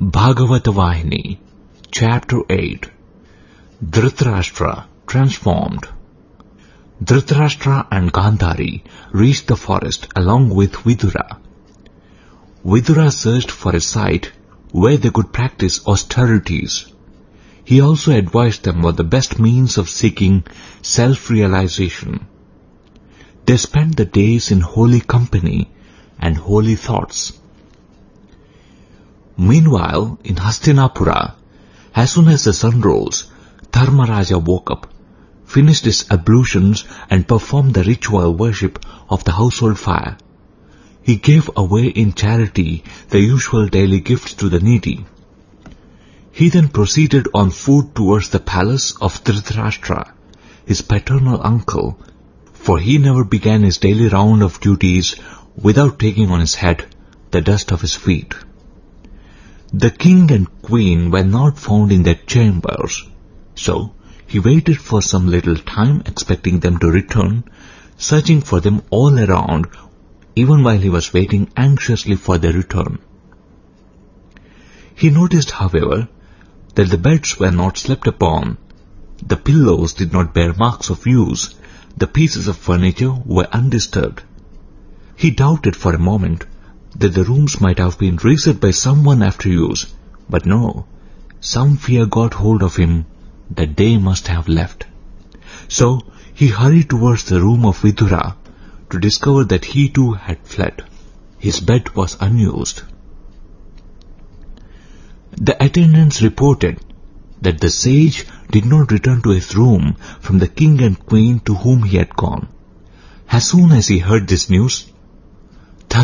Bhagavata Vahini, Chapter 8 Dhritarashtra Transformed Dhritarashtra and Gandhari reached the forest along with Vidura. Vidura searched for a site where they could practice austerities. He also advised them on the best means of seeking self-realization. They spent the days in holy company and holy thoughts. Meanwhile, in Hastinapura, as soon as the sun rose, Dharmaraja woke up, finished his ablutions and performed the ritual worship of the household fire. He gave away in charity the usual daily gifts to the needy. He then proceeded on foot towards the palace of Dhritarashtra, his paternal uncle, for he never began his daily round of duties without taking on his head the dust of his feet. The king and queen were not found in their chambers, so he waited for some little time expecting them to return, searching for them all around, even while he was waiting anxiously for their return. He noticed, however, that the beds were not slept upon, the pillows did not bear marks of use, the pieces of furniture were undisturbed. He doubted for a moment that the rooms might have been reset by someone after use, but no, some fear got hold of him that they must have left. So he hurried towards the room of Vidura to discover that he too had fled. His bed was unused. The attendants reported that the sage did not return to his room from the king and queen to whom he had gone. As soon as he heard this news,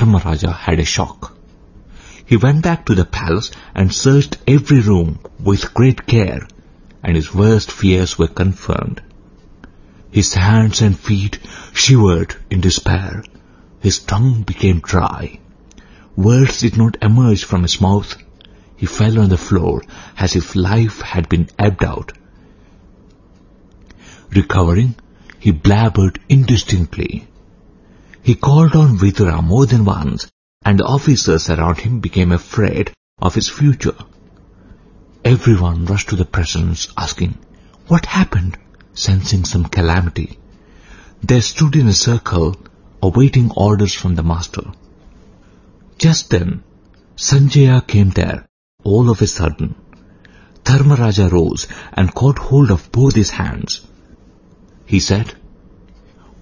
Dharmaraja had a shock. He went back to the palace and searched every room with great care, and his worst fears were confirmed. His hands and feet shivered in despair. His tongue became dry. Words did not emerge from his mouth. He fell on the floor as if life had been ebbed out. Recovering, he blabbered indistinctly. He called on Vidura more than once, and the officers around him became afraid of his future. Everyone rushed to the presence asking, What happened? sensing some calamity. They stood in a circle, awaiting orders from the master. Just then, Sanjaya came there, all of a sudden. Dharmaraja rose and caught hold of both his hands. He said,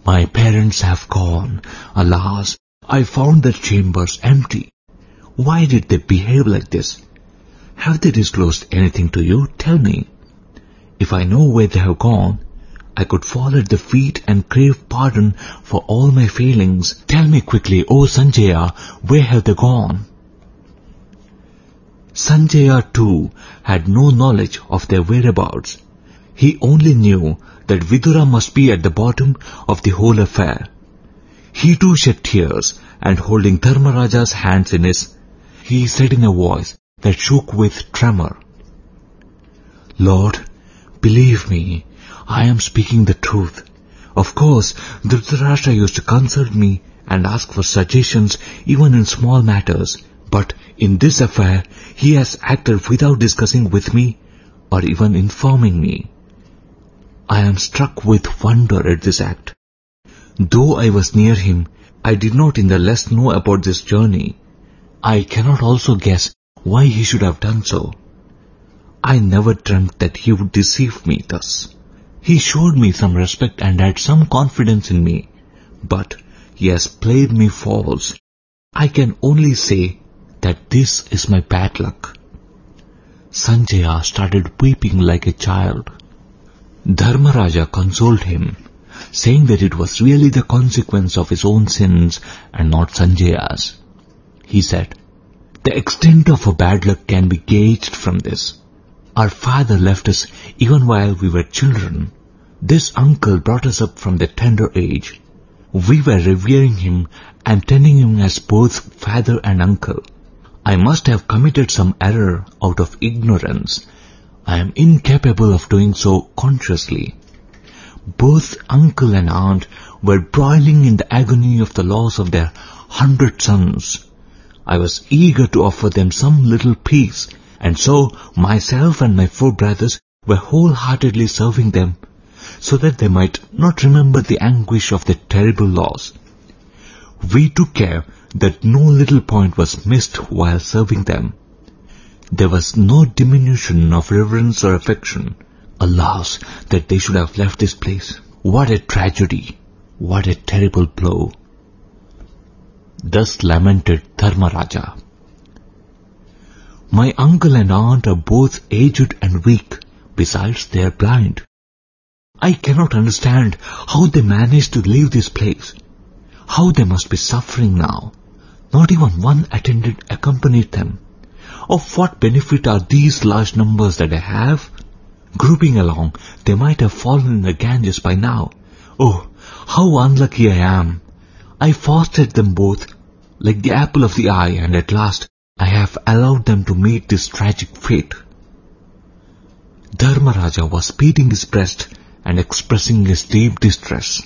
my parents have gone. Alas, I found their chambers empty. Why did they behave like this? Have they disclosed anything to you? Tell me. If I know where they have gone, I could fall at the feet and crave pardon for all my failings. Tell me quickly, O Sanjaya, where have they gone? Sanjaya too had no knowledge of their whereabouts. He only knew that Vidura must be at the bottom of the whole affair. He too shed tears and holding Dharmaraja's hands in his, he said in a voice that shook with tremor, Lord, believe me, I am speaking the truth. Of course, Dhritarashtra used to consult me and ask for suggestions even in small matters, but in this affair he has acted without discussing with me or even informing me. I am struck with wonder at this act. Though I was near him, I did not in the less know about this journey. I cannot also guess why he should have done so. I never dreamt that he would deceive me thus. He showed me some respect and had some confidence in me, but he has played me false. I can only say that this is my bad luck. Sanjaya started weeping like a child. Dharmaraja consoled him, saying that it was really the consequence of his own sins and not Sanjaya's. He said, The extent of our bad luck can be gauged from this. Our father left us even while we were children. This uncle brought us up from the tender age. We were revering him and tending him as both father and uncle. I must have committed some error out of ignorance I am incapable of doing so consciously. Both uncle and aunt were broiling in the agony of the loss of their hundred sons. I was eager to offer them some little peace, And so myself and my four brothers were wholeheartedly serving them so that they might not remember the anguish of their terrible loss. We took care that no little point was missed while serving them. There was no diminution of reverence or affection. Alas, that they should have left this place. What a tragedy! What a terrible blow! Thus lamented Dharmaraja. My uncle and aunt are both aged and weak, besides they are blind. I cannot understand how they managed to leave this place. How they must be suffering now. Not even one attendant accompanied them. Of what benefit are these large numbers that I have? Grouping along, they might have fallen in the Ganges by now. Oh, how unlucky I am. I fostered them both like the apple of the eye and at last I have allowed them to meet this tragic fate. Dharmaraja was beating his breast and expressing his deep distress.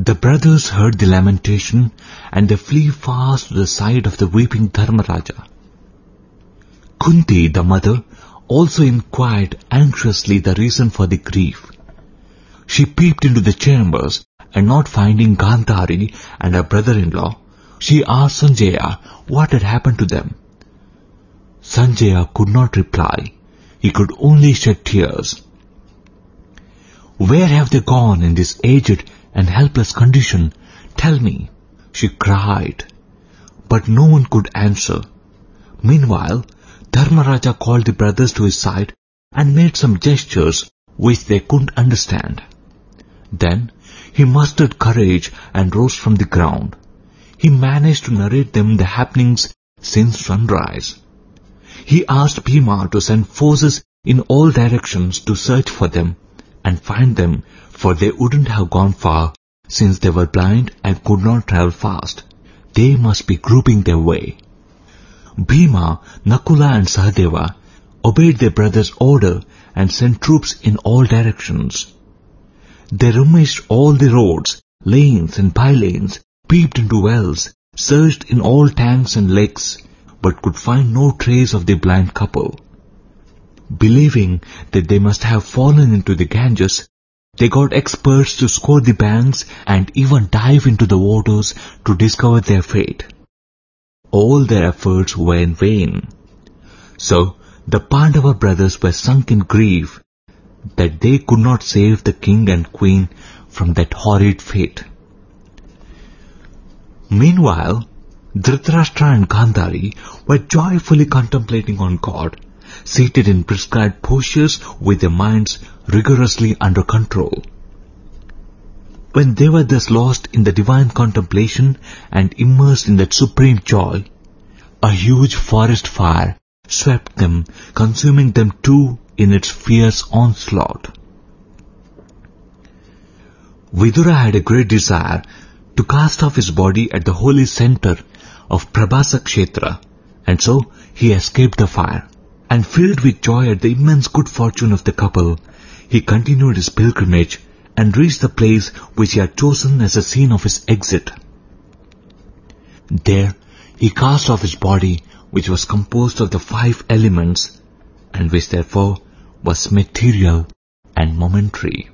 The brothers heard the lamentation and they flee fast to the side of the weeping Dharmaraja. Kunti, the mother, also inquired anxiously the reason for the grief. She peeped into the chambers and not finding Gandhari and her brother-in-law, she asked Sanjaya what had happened to them. Sanjaya could not reply. He could only shed tears. Where have they gone in this aged and helpless condition? Tell me, she cried. But no one could answer. Meanwhile, Dharmaraja called the brothers to his side and made some gestures which they couldn't understand. Then he mustered courage and rose from the ground. He managed to narrate them the happenings since sunrise. He asked Bhima to send forces in all directions to search for them and find them, for they wouldn't have gone far since they were blind and could not travel fast. They must be groping their way. Bhima, Nakula and Sahadeva obeyed their brother's order and sent troops in all directions. They rummaged all the roads, lanes and by-lanes, peeped into wells, searched in all tanks and lakes, but could find no trace of the blind couple. Believing that they must have fallen into the Ganges, they got experts to scour the banks and even dive into the waters to discover their fate. All their efforts were in vain. So, the Pandava brothers were sunk in grief that they could not save the king and queen from that horrid fate. Meanwhile, Dhritarashtra and Gandhari were joyfully contemplating on God, seated in prescribed postures with their minds rigorously under control. When they were thus lost in the divine contemplation and immersed in that supreme joy, a huge forest fire swept them, consuming them too in its fierce onslaught. Vidura had a great desire to cast off his body at the holy center of Prabhasa Kshetra, and so he escaped the fire. And filled with joy at the immense good fortune of the couple, he continued his pilgrimage and reached the place which he had chosen as the scene of his exit. There, he cast off his body, which was composed of the five elements, and which therefore was material and momentary.